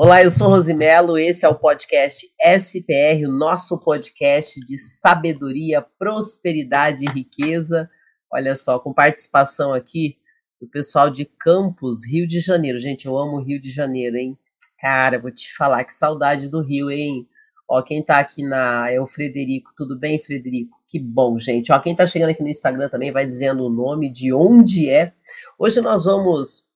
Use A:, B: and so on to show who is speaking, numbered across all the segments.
A: Olá, eu sou Rosimelo, esse é o podcast SPR, o nosso podcast de sabedoria, prosperidade e riqueza. Olha só, com participação aqui do pessoal de Campos, Rio de Janeiro. Gente, eu amo Rio de Janeiro, hein? Cara, vou te falar que saudade do Rio, hein? Ó, quem tá aqui na é o Frederico. Tudo bem, Frederico? Que bom, gente. Ó, quem tá chegando aqui no Instagram também vai dizendo o nome de onde é. Hoje nós vamos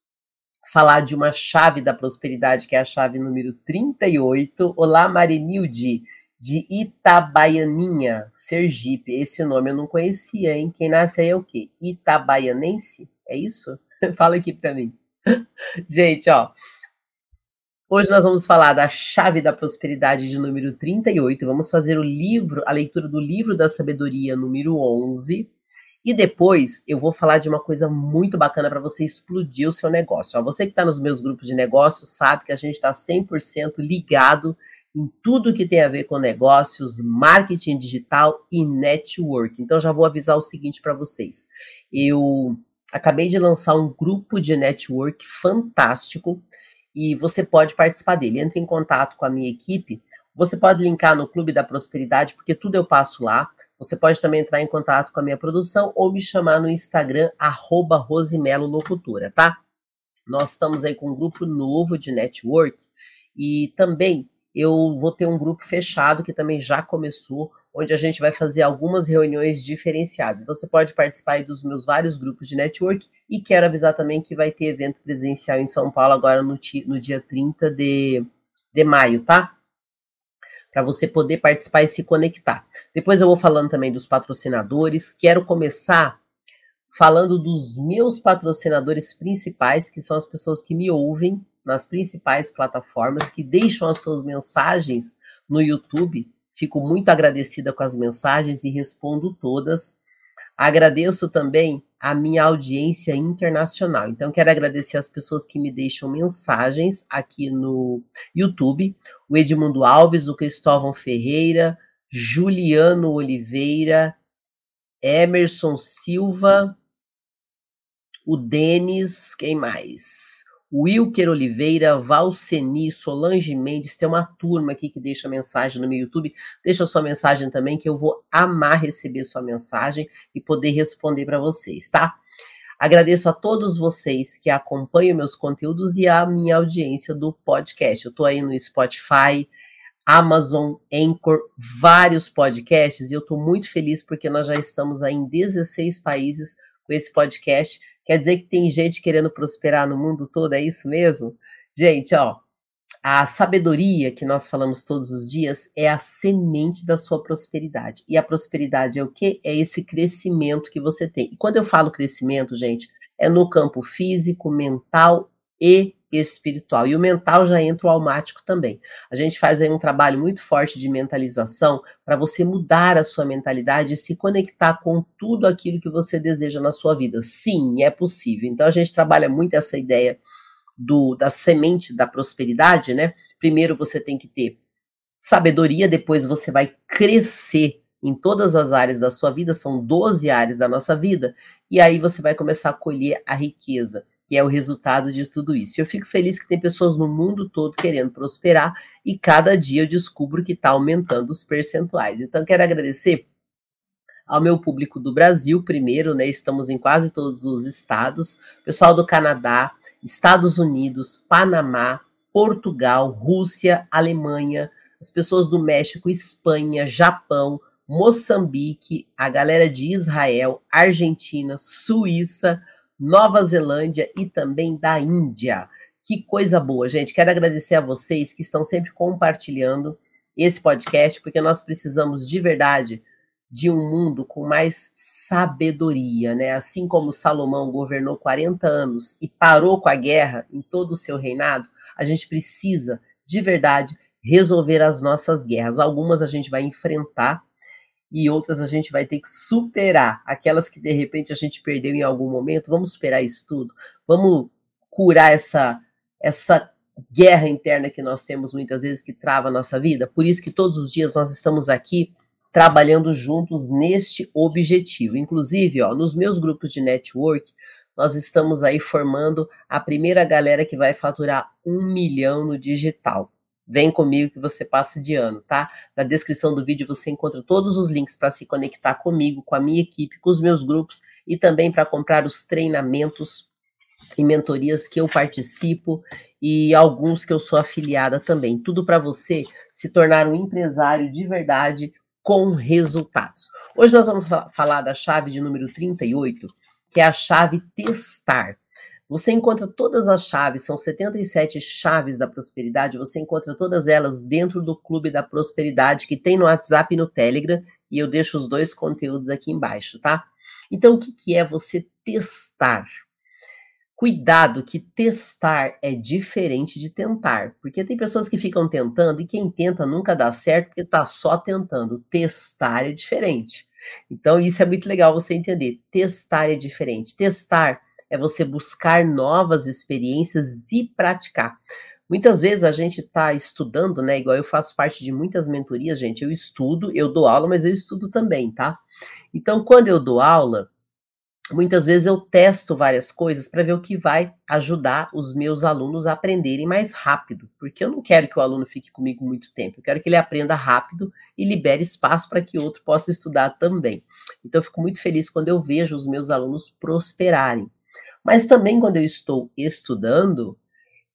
A: falar de uma chave da prosperidade, que é a chave número 38. Olá, Marinilde, de Itabaianinha, Sergipe. Esse nome eu não conhecia, hein? Quem nasce aí é o quê? Itabaianense? É isso? Fala aqui para mim. Gente, ó. Hoje nós vamos falar da chave da prosperidade de número 38. Vamos fazer o livro, a leitura do livro da sabedoria número 11 e depois eu vou falar de uma coisa muito bacana para você explodir o seu negócio. Ó, você que está nos meus grupos de negócios sabe que a gente está 100% ligado em tudo que tem a ver com negócios, marketing digital e network. Então já vou avisar o seguinte para vocês. Eu acabei de lançar um grupo de network fantástico e você pode participar dele. Entre em contato com a minha equipe. Você pode linkar no Clube da Prosperidade, porque tudo eu passo lá. Você pode também entrar em contato com a minha produção ou me chamar no Instagram, arroba Rosimelo Locutora, tá? Nós estamos aí com um grupo novo de network e também eu vou ter um grupo fechado que também já começou, onde a gente vai fazer algumas reuniões diferenciadas. Então você pode participar dos meus vários grupos de network e quero avisar também que vai ter evento presencial em São Paulo agora no, no dia 30 de, de maio, tá? Para você poder participar e se conectar. Depois eu vou falando também dos patrocinadores. Quero começar falando dos meus patrocinadores principais, que são as pessoas que me ouvem nas principais plataformas, que deixam as suas mensagens no YouTube. Fico muito agradecida com as mensagens e respondo todas. Agradeço também a minha audiência internacional. Então, quero agradecer as pessoas que me deixam mensagens aqui no YouTube: o Edmundo Alves, o Cristóvão Ferreira, Juliano Oliveira, Emerson Silva, o Denis, quem mais? Wilker Oliveira, Valceni, Solange Mendes, tem uma turma aqui que deixa mensagem no meu YouTube. Deixa sua mensagem também, que eu vou amar receber sua mensagem e poder responder para vocês, tá? Agradeço a todos vocês que acompanham meus conteúdos e a minha audiência do podcast. Eu estou aí no Spotify, Amazon, Anchor, vários podcasts, e eu estou muito feliz porque nós já estamos aí em 16 países com esse podcast Quer dizer que tem gente querendo prosperar no mundo todo, é isso mesmo? Gente, ó, a sabedoria que nós falamos todos os dias é a semente da sua prosperidade. E a prosperidade é o quê? É esse crescimento que você tem. E quando eu falo crescimento, gente, é no campo físico, mental e espiritual. E o mental já entra o almático também. A gente faz aí um trabalho muito forte de mentalização para você mudar a sua mentalidade e se conectar com tudo aquilo que você deseja na sua vida. Sim, é possível. Então a gente trabalha muito essa ideia do da semente da prosperidade, né? Primeiro você tem que ter sabedoria, depois você vai crescer em todas as áreas da sua vida, são 12 áreas da nossa vida, e aí você vai começar a colher a riqueza que é o resultado de tudo isso. Eu fico feliz que tem pessoas no mundo todo querendo prosperar e cada dia eu descubro que está aumentando os percentuais. Então, quero agradecer ao meu público do Brasil, primeiro, né? Estamos em quase todos os estados, pessoal do Canadá, Estados Unidos, Panamá, Portugal, Rússia, Alemanha, as pessoas do México, Espanha, Japão, Moçambique, a galera de Israel, Argentina, Suíça, Nova Zelândia e também da Índia. Que coisa boa, gente. Quero agradecer a vocês que estão sempre compartilhando esse podcast, porque nós precisamos de verdade de um mundo com mais sabedoria, né? Assim como Salomão governou 40 anos e parou com a guerra em todo o seu reinado, a gente precisa de verdade resolver as nossas guerras. Algumas a gente vai enfrentar e outras a gente vai ter que superar. Aquelas que de repente a gente perdeu em algum momento, vamos superar isso tudo. Vamos curar essa essa guerra interna que nós temos muitas vezes que trava a nossa vida. Por isso que todos os dias nós estamos aqui trabalhando juntos neste objetivo. Inclusive, ó, nos meus grupos de network, nós estamos aí formando a primeira galera que vai faturar um milhão no digital. Vem comigo que você passa de ano, tá? Na descrição do vídeo você encontra todos os links para se conectar comigo, com a minha equipe, com os meus grupos e também para comprar os treinamentos e mentorias que eu participo e alguns que eu sou afiliada também. Tudo para você se tornar um empresário de verdade com resultados. Hoje nós vamos falar da chave de número 38, que é a chave testar. Você encontra todas as chaves, são 77 chaves da prosperidade, você encontra todas elas dentro do Clube da Prosperidade, que tem no WhatsApp e no Telegram, e eu deixo os dois conteúdos aqui embaixo, tá? Então, o que, que é você testar? Cuidado que testar é diferente de tentar, porque tem pessoas que ficam tentando e quem tenta nunca dá certo porque está só tentando. Testar é diferente. Então, isso é muito legal você entender. Testar é diferente. Testar é você buscar novas experiências e praticar. Muitas vezes a gente está estudando, né? Igual eu faço parte de muitas mentorias, gente. Eu estudo, eu dou aula, mas eu estudo também, tá? Então, quando eu dou aula, muitas vezes eu testo várias coisas para ver o que vai ajudar os meus alunos a aprenderem mais rápido, porque eu não quero que o aluno fique comigo muito tempo, eu quero que ele aprenda rápido e libere espaço para que outro possa estudar também. Então eu fico muito feliz quando eu vejo os meus alunos prosperarem. Mas também quando eu estou estudando,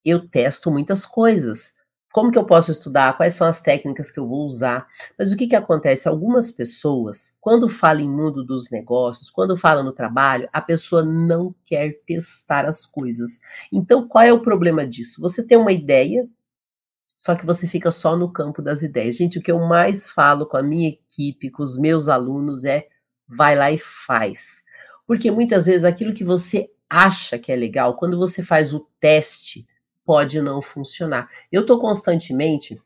A: eu testo muitas coisas. Como que eu posso estudar? Quais são as técnicas que eu vou usar? Mas o que, que acontece? Algumas pessoas, quando falam em mundo dos negócios, quando falam no trabalho, a pessoa não quer testar as coisas. Então, qual é o problema disso? Você tem uma ideia, só que você fica só no campo das ideias. Gente, o que eu mais falo com a minha equipe, com os meus alunos é vai lá e faz. Porque muitas vezes aquilo que você acha que é legal, quando você faz o teste, pode não funcionar. Eu estou constantemente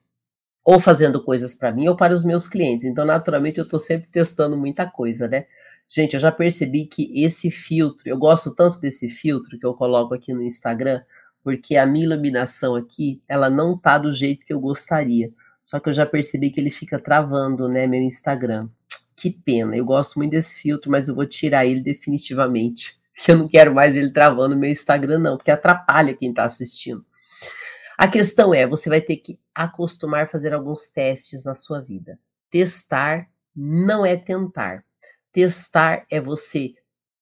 A: ou fazendo coisas para mim ou para os meus clientes. Então, naturalmente, eu estou sempre testando muita coisa, né? Gente, eu já percebi que esse filtro, eu gosto tanto desse filtro que eu coloco aqui no Instagram, porque a minha iluminação aqui, ela não tá do jeito que eu gostaria. Só que eu já percebi que ele fica travando, né, meu Instagram. Que pena. Eu gosto muito desse filtro, mas eu vou tirar ele definitivamente eu não quero mais ele travando meu Instagram, não, porque atrapalha quem está assistindo. A questão é, você vai ter que acostumar a fazer alguns testes na sua vida. Testar não é tentar. Testar é você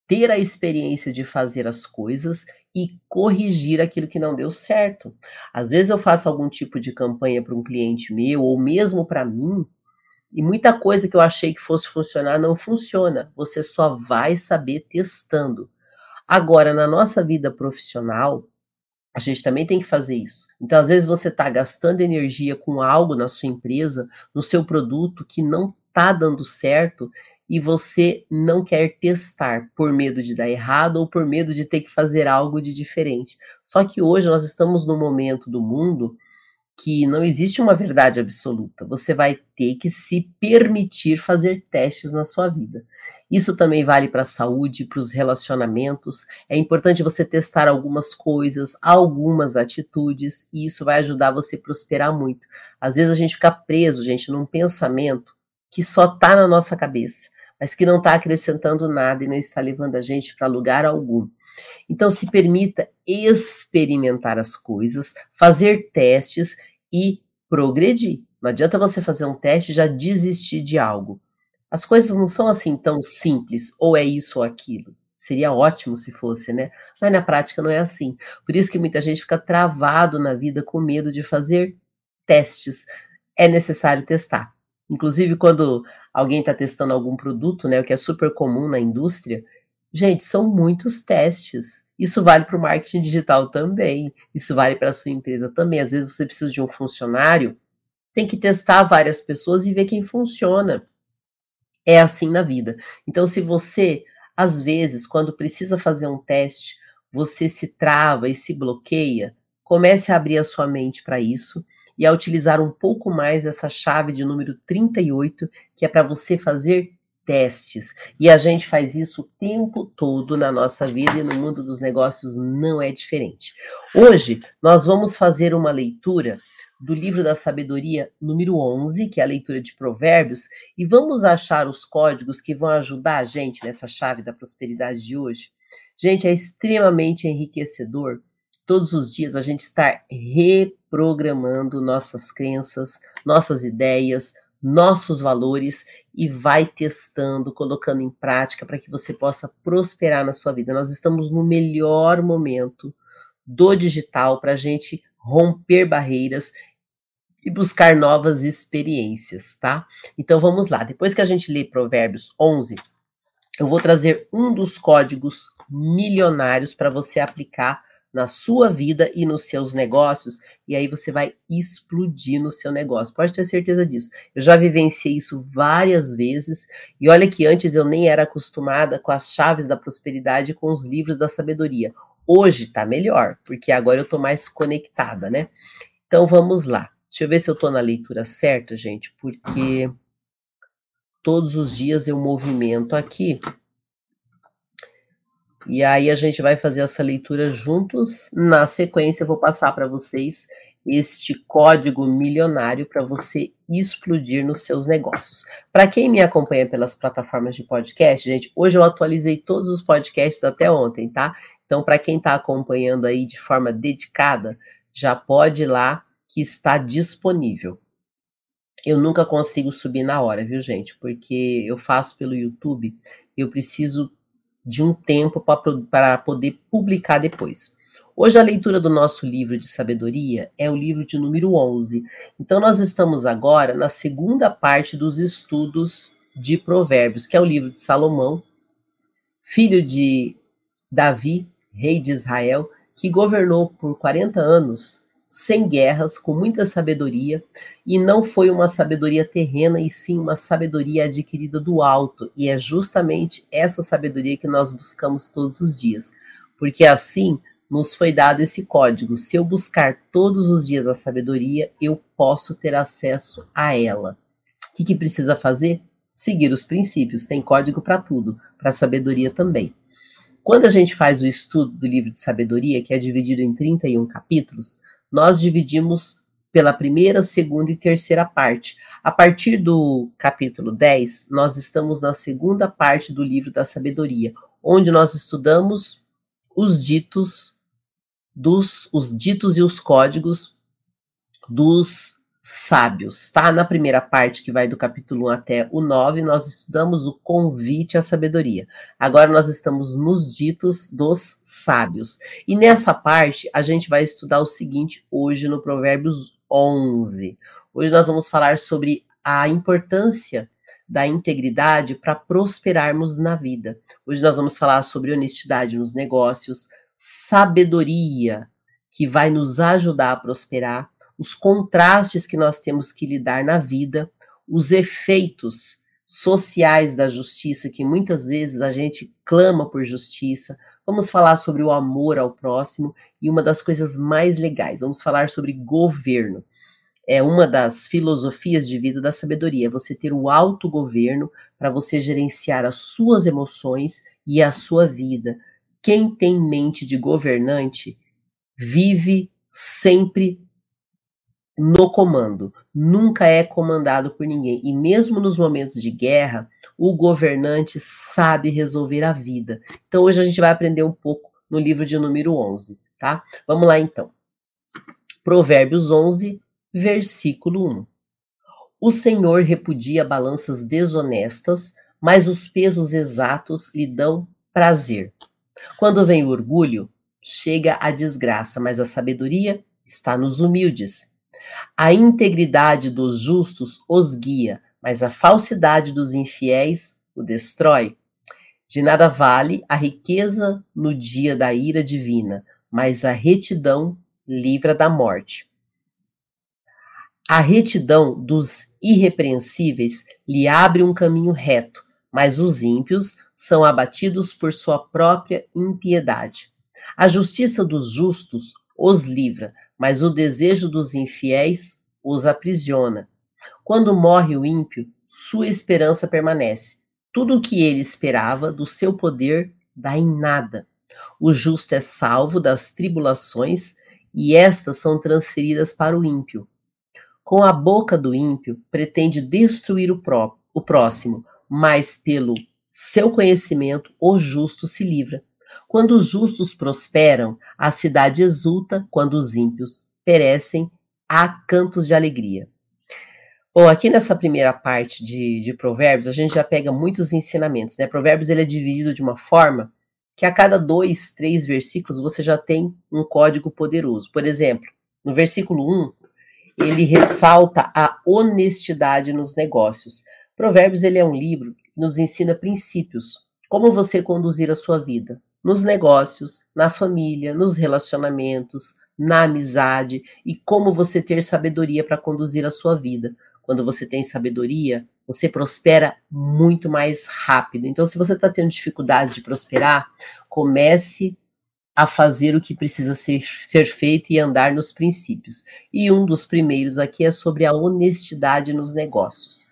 A: ter a experiência de fazer as coisas e corrigir aquilo que não deu certo. Às vezes eu faço algum tipo de campanha para um cliente meu ou mesmo para mim, e muita coisa que eu achei que fosse funcionar não funciona. Você só vai saber testando. Agora, na nossa vida profissional, a gente também tem que fazer isso. Então, às vezes, você está gastando energia com algo na sua empresa, no seu produto, que não está dando certo e você não quer testar por medo de dar errado ou por medo de ter que fazer algo de diferente. Só que hoje nós estamos num momento do mundo que não existe uma verdade absoluta. Você vai ter que se permitir fazer testes na sua vida. Isso também vale para a saúde, para os relacionamentos. É importante você testar algumas coisas, algumas atitudes, e isso vai ajudar você a prosperar muito. Às vezes a gente fica preso, gente, num pensamento que só está na nossa cabeça, mas que não está acrescentando nada e não está levando a gente para lugar algum. Então, se permita experimentar as coisas, fazer testes e progredir. Não adianta você fazer um teste e já desistir de algo. As coisas não são assim tão simples, ou é isso ou aquilo. Seria ótimo se fosse, né? Mas na prática não é assim. Por isso que muita gente fica travado na vida com medo de fazer testes. É necessário testar. Inclusive, quando alguém está testando algum produto, né, o que é super comum na indústria, gente, são muitos testes. Isso vale para o marketing digital também. Isso vale para a sua empresa também. Às vezes você precisa de um funcionário, tem que testar várias pessoas e ver quem funciona. É assim na vida. Então, se você, às vezes, quando precisa fazer um teste, você se trava e se bloqueia, comece a abrir a sua mente para isso e a utilizar um pouco mais essa chave de número 38, que é para você fazer testes. E a gente faz isso o tempo todo na nossa vida e no mundo dos negócios não é diferente. Hoje nós vamos fazer uma leitura do livro da sabedoria número 11, que é a leitura de Provérbios, e vamos achar os códigos que vão ajudar a gente nessa chave da prosperidade de hoje. Gente, é extremamente enriquecedor todos os dias a gente estar reprogramando nossas crenças, nossas ideias, nossos valores e vai testando, colocando em prática para que você possa prosperar na sua vida. Nós estamos no melhor momento do digital para a gente romper barreiras e buscar novas experiências, tá? Então vamos lá. Depois que a gente lê Provérbios 11, eu vou trazer um dos códigos milionários para você aplicar na sua vida e nos seus negócios, e aí você vai explodir no seu negócio. Pode ter certeza disso. Eu já vivenciei isso várias vezes, e olha que antes eu nem era acostumada com as chaves da prosperidade com os livros da sabedoria. Hoje tá melhor, porque agora eu tô mais conectada, né? Então vamos lá. Deixa eu ver se eu tô na leitura certa, gente, porque todos os dias eu movimento aqui e aí a gente vai fazer essa leitura juntos. Na sequência, eu vou passar para vocês este código milionário para você explodir nos seus negócios. Para quem me acompanha pelas plataformas de podcast, gente, hoje eu atualizei todos os podcasts até ontem, tá? Então, para quem está acompanhando aí de forma dedicada, já pode ir lá que está disponível. Eu nunca consigo subir na hora, viu, gente? Porque eu faço pelo YouTube, eu preciso de um tempo para poder publicar depois. Hoje a leitura do nosso livro de sabedoria é o livro de número 11. Então nós estamos agora na segunda parte dos estudos de Provérbios, que é o livro de Salomão, filho de Davi, rei de Israel, que governou por 40 anos sem guerras, com muita sabedoria, e não foi uma sabedoria terrena, e sim uma sabedoria adquirida do alto, e é justamente essa sabedoria que nós buscamos todos os dias, porque assim nos foi dado esse código: se eu buscar todos os dias a sabedoria, eu posso ter acesso a ela. O que, que precisa fazer? Seguir os princípios, tem código para tudo, para sabedoria também. Quando a gente faz o estudo do livro de sabedoria, que é dividido em 31 capítulos, nós dividimos pela primeira, segunda e terceira parte. A partir do capítulo 10, nós estamos na segunda parte do livro da sabedoria, onde nós estudamos os ditos dos os ditos e os códigos dos sábios, tá? Na primeira parte, que vai do capítulo 1 até o 9, nós estudamos o convite à sabedoria. Agora nós estamos nos ditos dos sábios. E nessa parte, a gente vai estudar o seguinte hoje no Provérbios 11. Hoje nós vamos falar sobre a importância da integridade para prosperarmos na vida. Hoje nós vamos falar sobre honestidade nos negócios, sabedoria que vai nos ajudar a prosperar os contrastes que nós temos que lidar na vida, os efeitos sociais da justiça, que muitas vezes a gente clama por justiça. Vamos falar sobre o amor ao próximo e uma das coisas mais legais, vamos falar sobre governo. É uma das filosofias de vida da sabedoria, você ter o autogoverno para você gerenciar as suas emoções e a sua vida. Quem tem mente de governante vive sempre no comando, nunca é comandado por ninguém. E mesmo nos momentos de guerra, o governante sabe resolver a vida. Então hoje a gente vai aprender um pouco no livro de número 11, tá? Vamos lá então. Provérbios 11, versículo 1. O Senhor repudia balanças desonestas, mas os pesos exatos lhe dão prazer. Quando vem o orgulho, chega a desgraça, mas a sabedoria está nos humildes. A integridade dos justos os guia, mas a falsidade dos infiéis o destrói. De nada vale a riqueza no dia da ira divina, mas a retidão livra da morte. A retidão dos irrepreensíveis lhe abre um caminho reto, mas os ímpios são abatidos por sua própria impiedade. A justiça dos justos os livra, mas o desejo dos infiéis os aprisiona. Quando morre o ímpio, sua esperança permanece. Tudo o que ele esperava do seu poder dá em nada. O justo é salvo das tribulações e estas são transferidas para o ímpio. Com a boca do ímpio, pretende destruir o, pró o próximo, mas pelo seu conhecimento, o justo se livra. Quando os justos prosperam, a cidade exulta, quando os ímpios perecem, há cantos de alegria. Bom, aqui nessa primeira parte de, de Provérbios, a gente já pega muitos ensinamentos, né? Provérbios ele é dividido de uma forma que a cada dois, três versículos você já tem um código poderoso. Por exemplo, no versículo 1, ele ressalta a honestidade nos negócios. Provérbios ele é um livro que nos ensina princípios, como você conduzir a sua vida, nos negócios, na família, nos relacionamentos, na amizade e como você ter sabedoria para conduzir a sua vida. Quando você tem sabedoria, você prospera muito mais rápido. Então, se você está tendo dificuldade de prosperar, comece a fazer o que precisa ser, ser feito e andar nos princípios. E um dos primeiros aqui é sobre a honestidade nos negócios.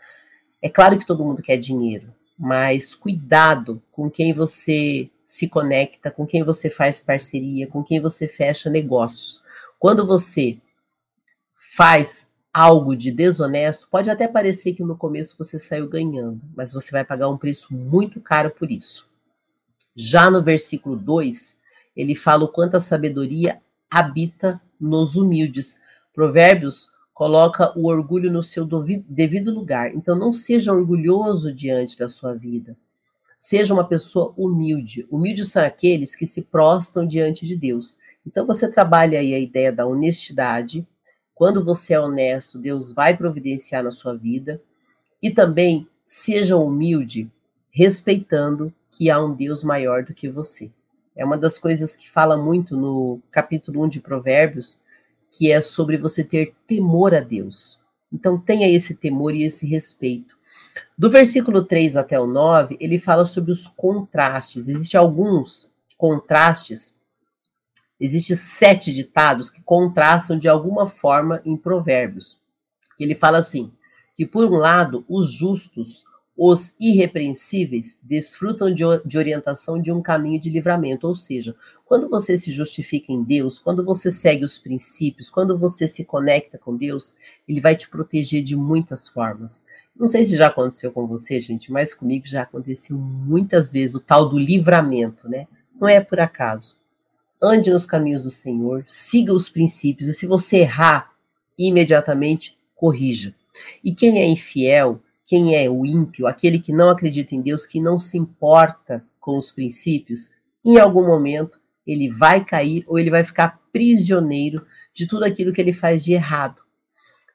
A: É claro que todo mundo quer dinheiro, mas cuidado com quem você se conecta, com quem você faz parceria, com quem você fecha negócios. Quando você faz algo de desonesto, pode até parecer que no começo você saiu ganhando, mas você vai pagar um preço muito caro por isso. Já no versículo 2, ele fala o quanto a sabedoria habita nos humildes. Provérbios coloca o orgulho no seu devido lugar. Então não seja orgulhoso diante da sua vida. Seja uma pessoa humilde. Humildes são aqueles que se prostam diante de Deus. Então você trabalha aí a ideia da honestidade, quando você é honesto, Deus vai providenciar na sua vida. E também seja humilde, respeitando que há um Deus maior do que você. É uma das coisas que fala muito no capítulo 1 de Provérbios, que é sobre você ter temor a Deus. Então tenha esse temor e esse respeito. Do versículo 3 até o 9, ele fala sobre os contrastes. Existem alguns contrastes Existem sete ditados que contrastam de alguma forma em Provérbios. Ele fala assim: que por um lado, os justos, os irrepreensíveis, desfrutam de, de orientação de um caminho de livramento. Ou seja, quando você se justifica em Deus, quando você segue os princípios, quando você se conecta com Deus, Ele vai te proteger de muitas formas. Não sei se já aconteceu com você, gente, mas comigo já aconteceu muitas vezes o tal do livramento, né? Não é por acaso ande nos caminhos do Senhor, siga os princípios, e se você errar, imediatamente corrija. E quem é infiel, quem é o ímpio, aquele que não acredita em Deus, que não se importa com os princípios, em algum momento ele vai cair ou ele vai ficar prisioneiro de tudo aquilo que ele faz de errado.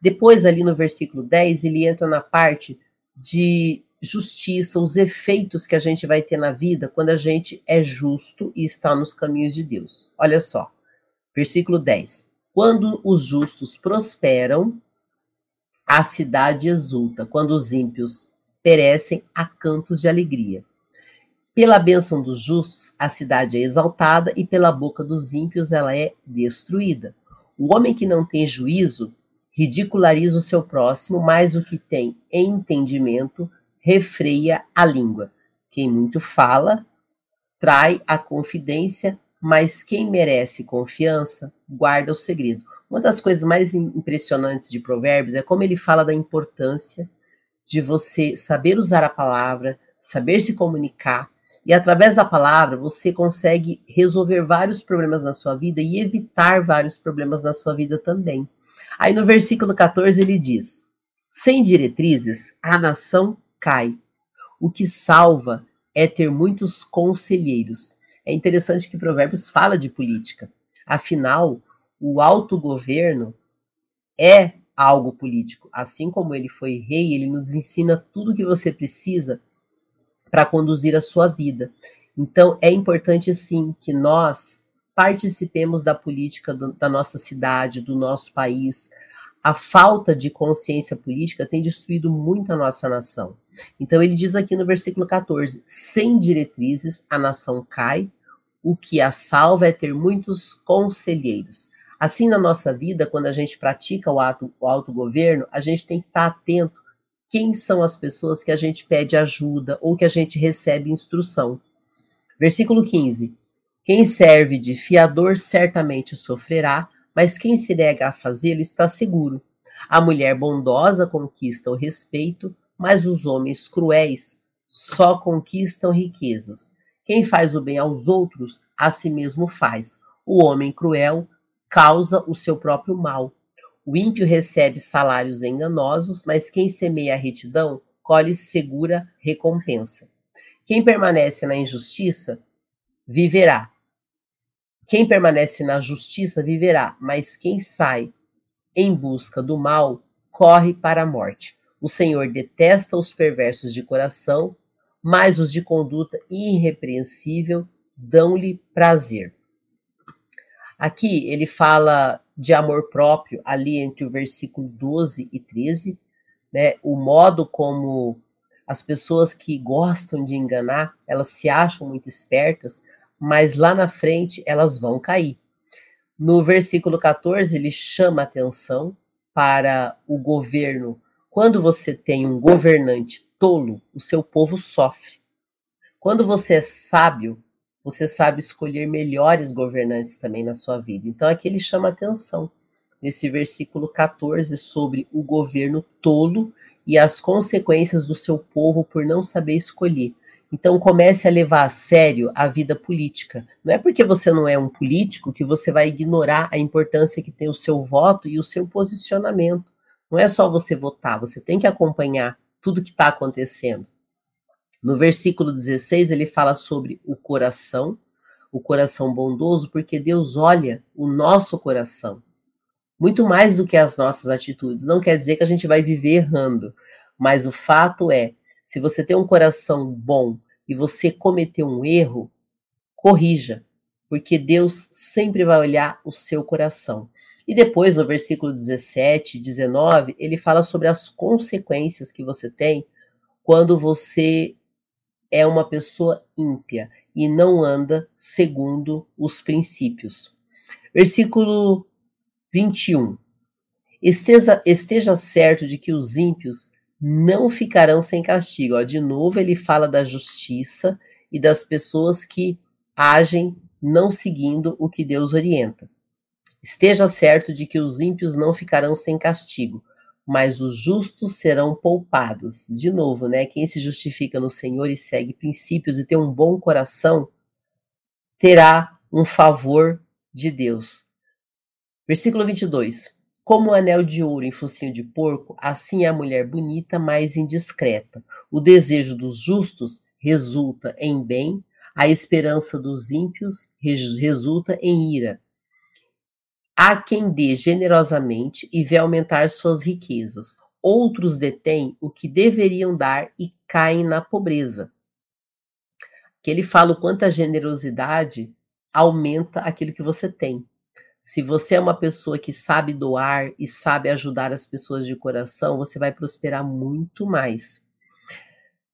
A: Depois, ali no versículo 10, ele entra na parte de justiça, os efeitos que a gente vai ter na vida quando a gente é justo e está nos caminhos de Deus. Olha só, versículo 10. Quando os justos prosperam, a cidade exulta. Quando os ímpios perecem, há cantos de alegria. Pela bênção dos justos, a cidade é exaltada, e pela boca dos ímpios ela é destruída. O homem que não tem juízo ridiculariza o seu próximo, mas o que tem entendimento refreia a língua. Quem muito fala trai a confidência, mas quem merece confiança guarda o segredo. Uma das coisas mais impressionantes de Provérbios é como ele fala da importância de você saber usar a palavra, saber se comunicar, e através da palavra você consegue resolver vários problemas na sua vida e evitar vários problemas na sua vida também. Aí no versículo 14 ele diz: Sem diretrizes, a nação cai. O que salva é ter muitos conselheiros. É interessante que Provérbios fala de política. Afinal, o autogoverno é algo político. Assim como ele foi rei, ele nos ensina tudo o que você precisa para conduzir a sua vida. Então, é importante sim que nós participemos da política do, da nossa cidade, do nosso país, a falta de consciência política tem destruído muito a nossa nação. Então ele diz aqui no versículo 14: sem diretrizes a nação cai, o que a salva é ter muitos conselheiros. Assim, na nossa vida, quando a gente pratica o, ato, o autogoverno, a gente tem que estar atento quem são as pessoas que a gente pede ajuda ou que a gente recebe instrução. Versículo 15: Quem serve de fiador certamente sofrerá, mas quem se nega a fazê-lo está seguro. A mulher bondosa conquista o respeito, mas os homens cruéis só conquistam riquezas. Quem faz o bem aos outros, a si mesmo faz. O homem cruel causa o seu próprio mal. O ímpio recebe salários enganosos, mas quem semeia a retidão colhe segura recompensa. Quem permanece na injustiça viverá. Quem permanece na justiça viverá, mas quem sai em busca do mal corre para a morte. O Senhor detesta os perversos de coração, mas os de conduta irrepreensível dão-lhe prazer. Aqui ele fala de amor próprio, ali entre o versículo 12 e 13, né? O modo como as pessoas que gostam de enganar, elas se acham muito espertas, mas lá na frente elas vão cair. No versículo 14, ele chama atenção para o governo. Quando você tem um governante tolo, o seu povo sofre. Quando você é sábio, você sabe escolher melhores governantes também na sua vida. Então aqui ele chama atenção nesse versículo 14 sobre o governo tolo e as consequências do seu povo por não saber escolher. Então comece a levar a sério a vida política. Não é porque você não é um político que você vai ignorar a importância que tem o seu voto e o seu posicionamento. Não é só você votar, você tem que acompanhar tudo que está acontecendo. No versículo 16, ele fala sobre o coração, o coração bondoso, porque Deus olha o nosso coração. Muito mais do que as nossas atitudes. Não quer dizer que a gente vai viver errando, mas o fato é, se você tem um coração bom e você cometeu um erro, corrija, porque Deus sempre vai olhar o seu coração. E depois, no versículo 17 e 19, ele fala sobre as consequências que você tem quando você é uma pessoa ímpia e não anda segundo os princípios. Versículo 21. Esteja, esteja certo de que os ímpios não ficarão sem castigo. Ó, de novo, ele fala da justiça e das pessoas que agem não seguindo o que Deus orienta. Esteja certo de que os ímpios não ficarão sem castigo, mas os justos serão poupados. De novo, né? Quem se justifica no Senhor e segue princípios e tem um bom coração, terá um favor de Deus. Versículo 22. Como o anel de ouro em focinho de porco, assim é a mulher bonita, mas indiscreta. O desejo dos justos resulta em bem, a esperança dos ímpios resulta em ira. Há quem dê generosamente e vê aumentar suas riquezas. Outros detêm o que deveriam dar e caem na pobreza. Que ele fala o quanto a generosidade aumenta aquilo que você tem. Se você é uma pessoa que sabe doar e sabe ajudar as pessoas de coração, você vai prosperar muito mais.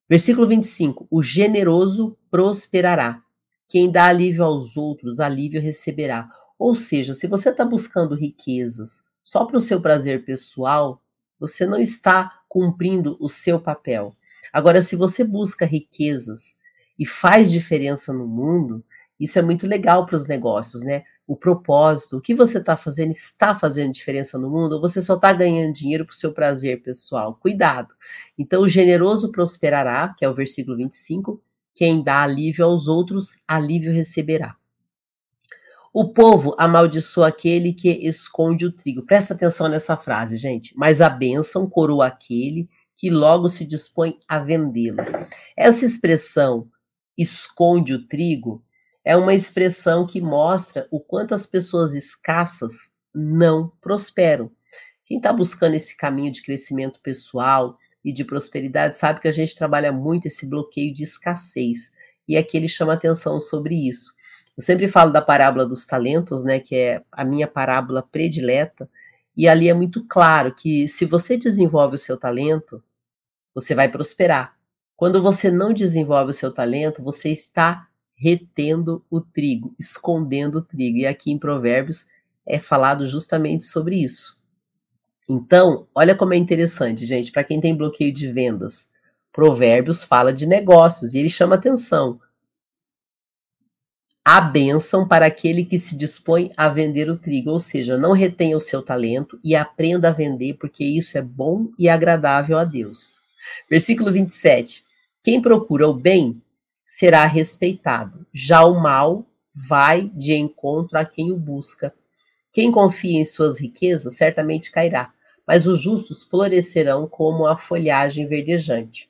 A: Versículo 25: O generoso prosperará. Quem dá alívio aos outros, alívio receberá. Ou seja, se você está buscando riquezas só para o seu prazer pessoal, você não está cumprindo o seu papel. Agora, se você busca riquezas e faz diferença no mundo, isso é muito legal para os negócios, né? O propósito, o que você está fazendo, está fazendo diferença no mundo, ou você só está ganhando dinheiro para o seu prazer pessoal? Cuidado. Então, o generoso prosperará, que é o versículo 25, quem dá alívio aos outros, alívio receberá. O povo amaldiçoa aquele que esconde o trigo. Presta atenção nessa frase, gente. Mas a bênção coroa aquele que logo se dispõe a vendê-lo. Essa expressão esconde o trigo é uma expressão que mostra o quanto as pessoas escassas não prosperam. Quem está buscando esse caminho de crescimento pessoal e de prosperidade sabe que a gente trabalha muito esse bloqueio de escassez. E aqui ele chama atenção sobre isso. Eu sempre falo da parábola dos talentos, né, que é a minha parábola predileta, e ali é muito claro que se você desenvolve o seu talento, você vai prosperar. Quando você não desenvolve o seu talento, você está retendo o trigo, escondendo o trigo. E aqui em Provérbios é falado justamente sobre isso. Então, olha como é interessante, gente, para quem tem bloqueio de vendas. Provérbios fala de negócios e ele chama atenção a bênção para aquele que se dispõe a vender o trigo, ou seja, não retenha o seu talento e aprenda a vender, porque isso é bom e agradável a Deus. Versículo 27. Quem procura o bem será respeitado. Já o mal vai de encontro a quem o busca. Quem confia em suas riquezas certamente cairá, mas os justos florescerão como a folhagem verdejante.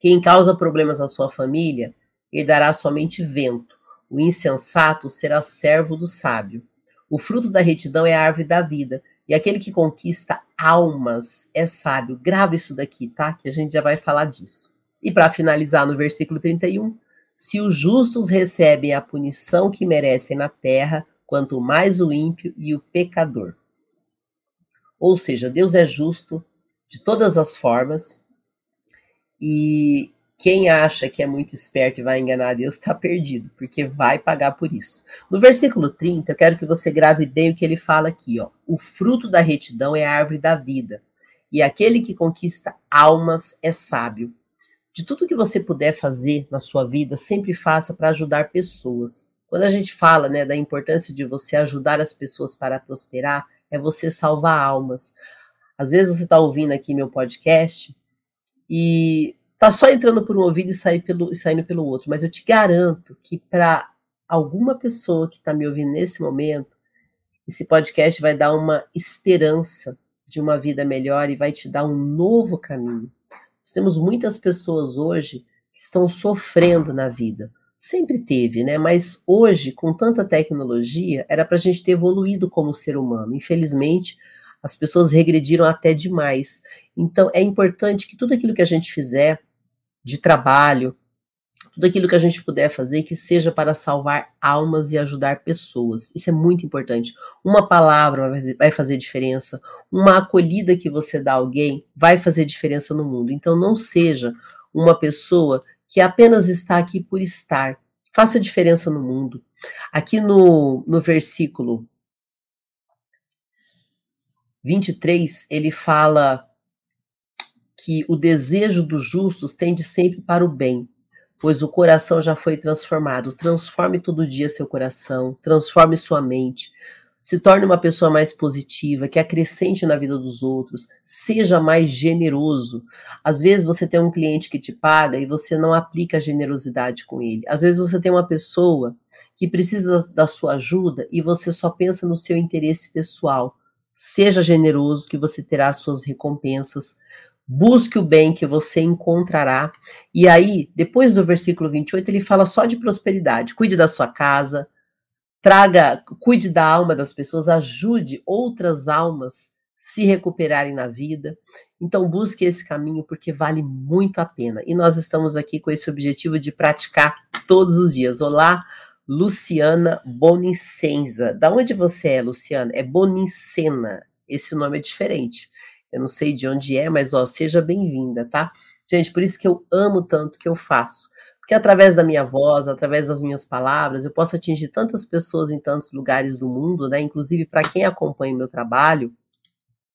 A: Quem causa problemas à sua família herdará somente vento. O insensato será servo do sábio. O fruto da retidão é a árvore da vida, e aquele que conquista almas é sábio. Grava isso daqui, tá? Que a gente já vai falar disso. E para finalizar no versículo 31, se os justos recebem a punição que merecem na terra, quanto mais o ímpio e o pecador. Ou seja, Deus é justo de todas as formas, e quem acha que é muito esperto e vai enganar Deus está perdido, porque vai pagar por isso. No versículo 30, eu quero que você grave bem o que ele fala aqui, ó. O fruto da retidão é a árvore da vida, e aquele que conquista almas é sábio. De tudo que você puder fazer na sua vida, sempre faça para ajudar pessoas. Quando a gente fala, né, da importância de você ajudar as pessoas para prosperar, é você salvar almas. Às vezes você está ouvindo aqui meu podcast e tá só entrando por um ouvido e, sair pelo, e saindo pelo outro. Mas eu te garanto que para alguma pessoa que está me ouvindo nesse momento, esse podcast vai dar uma esperança de uma vida melhor e vai te dar um novo caminho. Nós temos muitas pessoas hoje que estão sofrendo na vida. Sempre teve, né? Mas hoje, com tanta tecnologia, era para a gente ter evoluído como ser humano. Infelizmente, as pessoas regrediram até demais. Então, é importante que tudo aquilo que a gente fizer, de trabalho, tudo aquilo que a gente puder fazer que seja para salvar almas e ajudar pessoas. Isso é muito importante. Uma palavra vai fazer diferença, uma acolhida que você dá a alguém vai fazer diferença no mundo. Então não seja uma pessoa que apenas está aqui por estar. Faça diferença no mundo. Aqui no, no versículo 23, ele fala que o desejo dos justos tende sempre para o bem, pois o coração já foi transformado. Transforme todo dia seu coração, transforme sua mente, se torne uma pessoa mais positiva, que acrescente na vida dos outros, seja mais generoso. Às vezes você tem um cliente que te paga e você não aplica generosidade com ele. Às vezes você tem uma pessoa que precisa da sua ajuda e você só pensa no seu interesse pessoal. Seja generoso que você terá suas recompensas busque o bem que você encontrará. E aí, depois do versículo 28, ele fala só de prosperidade. Cuide da sua casa, traga, cuide da alma das pessoas, ajude outras almas se recuperarem na vida. Então, busque esse caminho porque vale muito a pena. E nós estamos aqui com esse objetivo de praticar todos os dias. Olá, Luciana Bonicenza. Da onde você é, Luciana? É Bonicena. Esse nome é diferente. Eu não sei de onde é, mas ó, seja bem-vinda, tá? Gente, por isso que eu amo tanto que eu faço. Porque através da minha voz, através das minhas palavras, eu posso atingir tantas pessoas em tantos lugares do mundo, né? Inclusive para quem acompanha meu trabalho,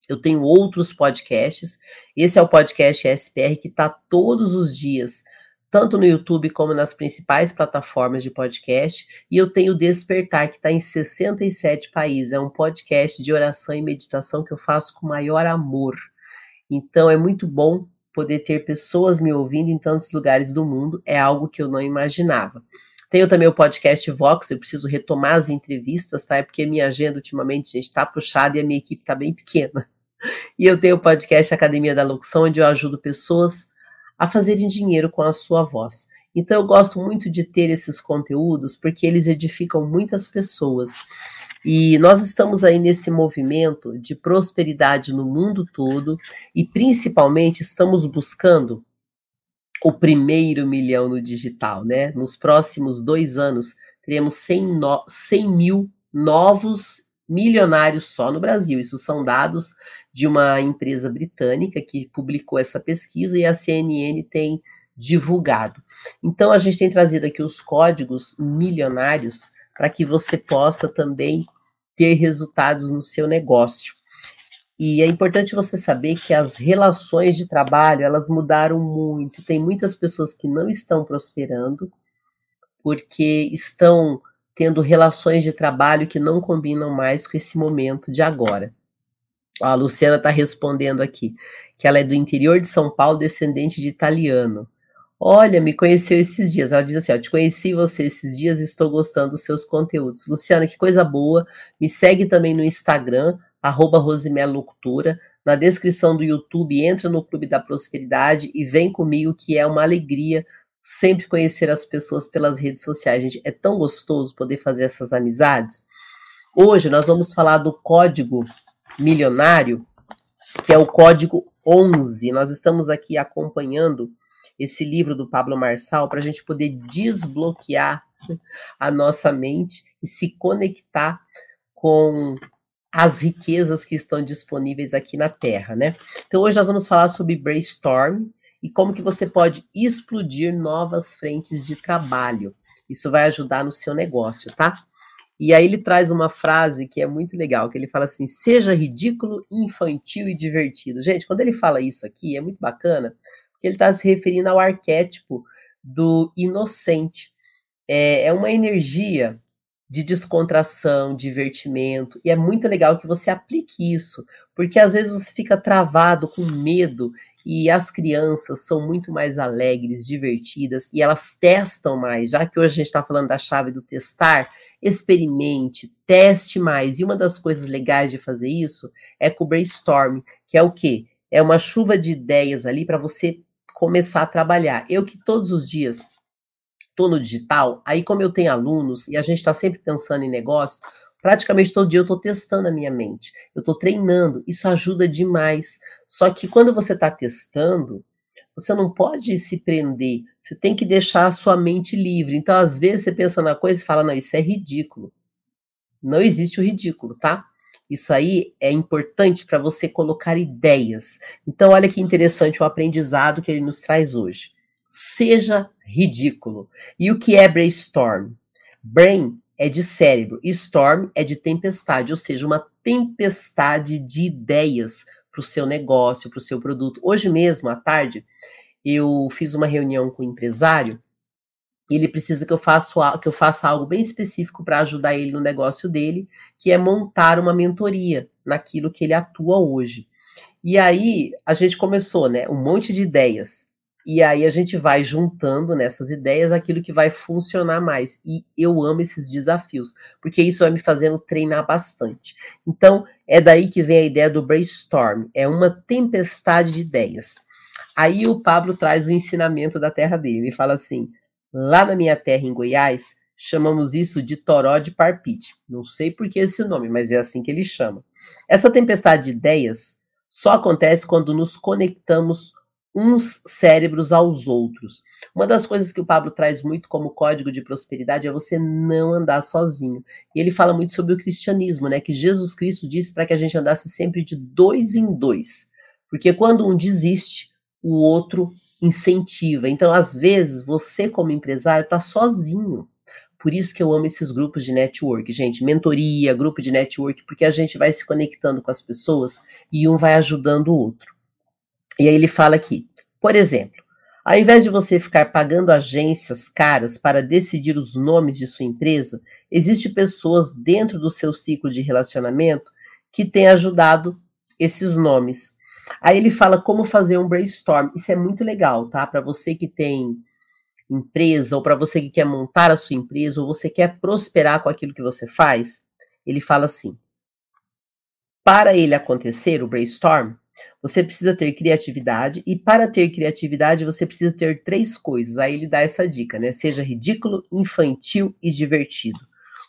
A: eu tenho outros podcasts. Esse é o podcast SPR que está todos os dias tanto no YouTube como nas principais plataformas de podcast. E eu tenho Despertar, que está em 67 países. É um podcast de oração e meditação que eu faço com maior amor. Então é muito bom poder ter pessoas me ouvindo em tantos lugares do mundo. É algo que eu não imaginava. Tenho também o podcast Vox, eu preciso retomar as entrevistas, tá? É porque minha agenda ultimamente, gente, está puxada e a minha equipe está bem pequena. E eu tenho o podcast Academia da Locução, onde eu ajudo pessoas a fazerem dinheiro com a sua voz. Então eu gosto muito de ter esses conteúdos porque eles edificam muitas pessoas. E nós estamos aí nesse movimento de prosperidade no mundo todo e principalmente estamos buscando o primeiro milhão no digital, né? Nos próximos dois anos teremos 100, no, 100 mil novos milionários só no Brasil. Isso são dados de uma empresa britânica que publicou essa pesquisa e a CNN tem divulgado. Então a gente tem trazido aqui os códigos milionários para que você possa também ter resultados no seu negócio. E é importante você saber que as relações de trabalho, elas mudaram muito. Tem muitas pessoas que não estão prosperando porque estão tendo relações de trabalho que não combinam mais com esse momento de agora. A Luciana está respondendo aqui que ela é do interior de São Paulo, descendente de italiano. Olha, me conheceu esses dias. Ela diz assim: ó, te conheci você esses dias e estou gostando dos seus conteúdos. Luciana, que coisa boa. Me segue também no Instagram, arroba. Na descrição do YouTube, entra no Clube da Prosperidade e vem comigo, que é uma alegria sempre conhecer as pessoas pelas redes sociais. Gente, é tão gostoso poder fazer essas amizades. Hoje nós vamos falar do código milionário, que é o código 11. Nós estamos aqui acompanhando esse livro do Pablo Marçal para a gente poder desbloquear a nossa mente e se conectar com as riquezas que estão disponíveis aqui na Terra, né? Então hoje nós vamos falar sobre brainstorm e como que você pode explodir novas frentes de trabalho. Isso vai ajudar no seu negócio, tá? E aí ele traz uma frase que é muito legal, que ele fala assim: "Seja ridículo, infantil e divertido". Gente, quando ele fala isso aqui, é muito bacana, ele está se referindo ao arquétipo do inocente. É, é uma energia de descontração, divertimento, e é muito legal que você aplique isso, porque às vezes você fica travado com medo e as crianças são muito mais alegres, divertidas e elas testam mais. Já que hoje a gente está falando da chave do testar, experimente, teste mais. E uma das coisas legais de fazer isso é com o brainstorm, que é o quê? É uma chuva de ideias ali para você começar a trabalhar. Eu que todos os dias estou no digital, aí como eu tenho alunos e a gente está sempre pensando em negócio, praticamente todo dia eu estou testando a minha mente, eu estou treinando, isso ajuda demais. Só que quando você está testando, você não pode se prender, você tem que deixar a sua mente livre. Então, às vezes, você pensa na coisa e fala, não, isso é ridículo. Não existe o ridículo, tá? Isso aí é importante para você colocar ideias. Então, olha que interessante o aprendizado que ele nos traz hoje. Seja ridículo. E o que é brainstorm? Brain é de cérebro, storm é de tempestade, ou seja, uma tempestade de ideias para o seu negócio, para o seu produto. Hoje mesmo, à tarde, eu fiz uma reunião com o um empresário ele precisa que eu faça, que eu faça algo bem específico para ajudar ele no negócio dele, que é montar uma mentoria naquilo que ele atua hoje. E aí a gente começou, né, um monte de ideias. E aí a gente vai juntando nessas ideias aquilo que vai funcionar mais. E eu amo esses desafios, porque isso vai me fazendo treinar bastante. Então, é daí que vem a ideia do brainstorm, é uma tempestade de ideias. Aí o Pablo traz o ensinamento da terra dele, ele fala assim: Lá na minha terra, em Goiás, chamamos isso de toró de parpite. Não sei por que esse nome, mas é assim que ele chama. Essa tempestade de ideias só acontece quando nos conectamos uns cérebros aos outros. Uma das coisas que o Pablo traz muito como código de prosperidade é você não andar sozinho. E ele fala muito sobre o cristianismo, né? Que Jesus Cristo disse para que a gente andasse sempre de dois em dois. Porque quando um desiste, o outro incentiva. Então, às vezes, você como empresário está sozinho. Por isso que eu amo esses grupos de network, gente. Mentoria, grupo de network, porque a gente vai se conectando com as pessoas e um vai ajudando o outro. E aí ele fala aqui, por exemplo, ao invés de você ficar pagando agências caras para decidir os nomes de sua empresa, existem pessoas dentro do seu ciclo de relacionamento que têm ajudado esses nomes. Aí ele fala como fazer um brainstorm. Isso é muito legal, tá? Para você que tem empresa, ou para você que quer montar a sua empresa, ou você quer prosperar com aquilo que você faz. Ele fala assim: para ele acontecer, o brainstorm, você precisa ter criatividade, e para ter criatividade, você precisa ter três coisas. Aí ele dá essa dica, né? Seja ridículo, infantil e divertido.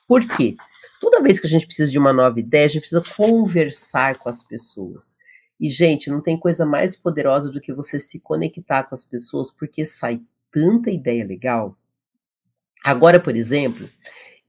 A: Por quê? Toda vez que a gente precisa de uma nova ideia, a gente precisa conversar com as pessoas. E, gente, não tem coisa mais poderosa do que você se conectar com as pessoas, porque sai tanta ideia legal. Agora, por exemplo,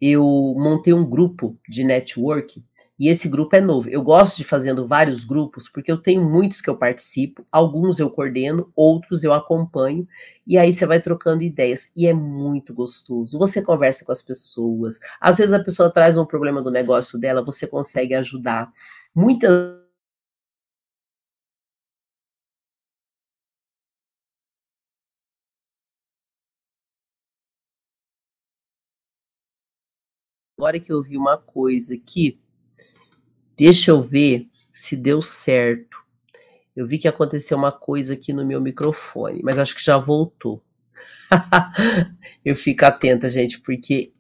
A: eu montei um grupo de network e esse grupo é novo. Eu gosto de fazendo vários grupos porque eu tenho muitos que eu participo, alguns eu coordeno, outros eu acompanho e aí você vai trocando ideias e é muito gostoso. Você conversa com as pessoas, às vezes a pessoa traz um problema do negócio dela, você consegue ajudar. Muitas Agora que eu vi uma coisa aqui, deixa eu ver se deu certo. Eu vi que aconteceu uma coisa aqui no meu microfone, mas acho que já voltou. eu fico atenta, gente, porque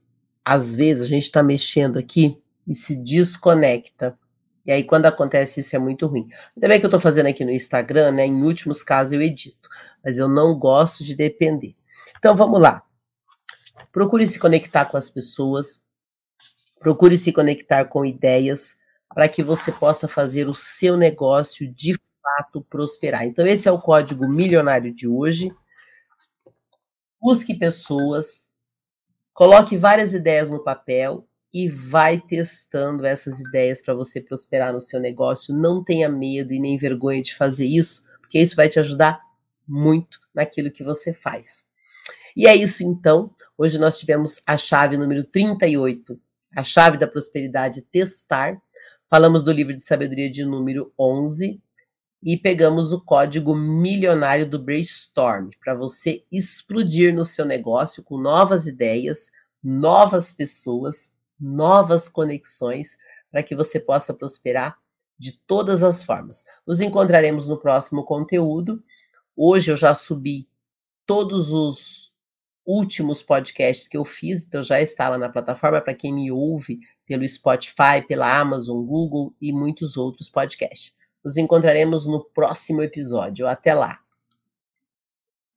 A: às vezes a gente está mexendo aqui e se desconecta. E aí, quando acontece isso, é muito ruim. Ainda bem que eu estou fazendo aqui no Instagram, né? Em últimos casos eu edito, mas eu não gosto de depender. Então vamos lá. Procure se conectar com as pessoas, procure se conectar com ideias, para que você possa fazer o seu negócio de fato prosperar. Então, esse é o código milionário de hoje. Busque pessoas, coloque várias ideias no papel e vai testando essas ideias para você prosperar no seu negócio. Não tenha medo e nem vergonha de fazer isso, porque isso vai te ajudar muito naquilo que você faz. E é isso então. Hoje nós tivemos a chave número 38, a chave da prosperidade testar. Falamos do livro de sabedoria de número 11 e pegamos o código milionário do Brainstorm para você explodir no seu negócio com novas ideias, novas pessoas novas conexões para que você possa prosperar de todas as formas. Nos encontraremos no próximo conteúdo. Hoje eu já subi todos os últimos podcasts que eu fiz, então já está lá na plataforma para quem me ouve pelo Spotify, pela Amazon, Google e muitos outros podcasts. Nos encontraremos no próximo episódio. Até lá!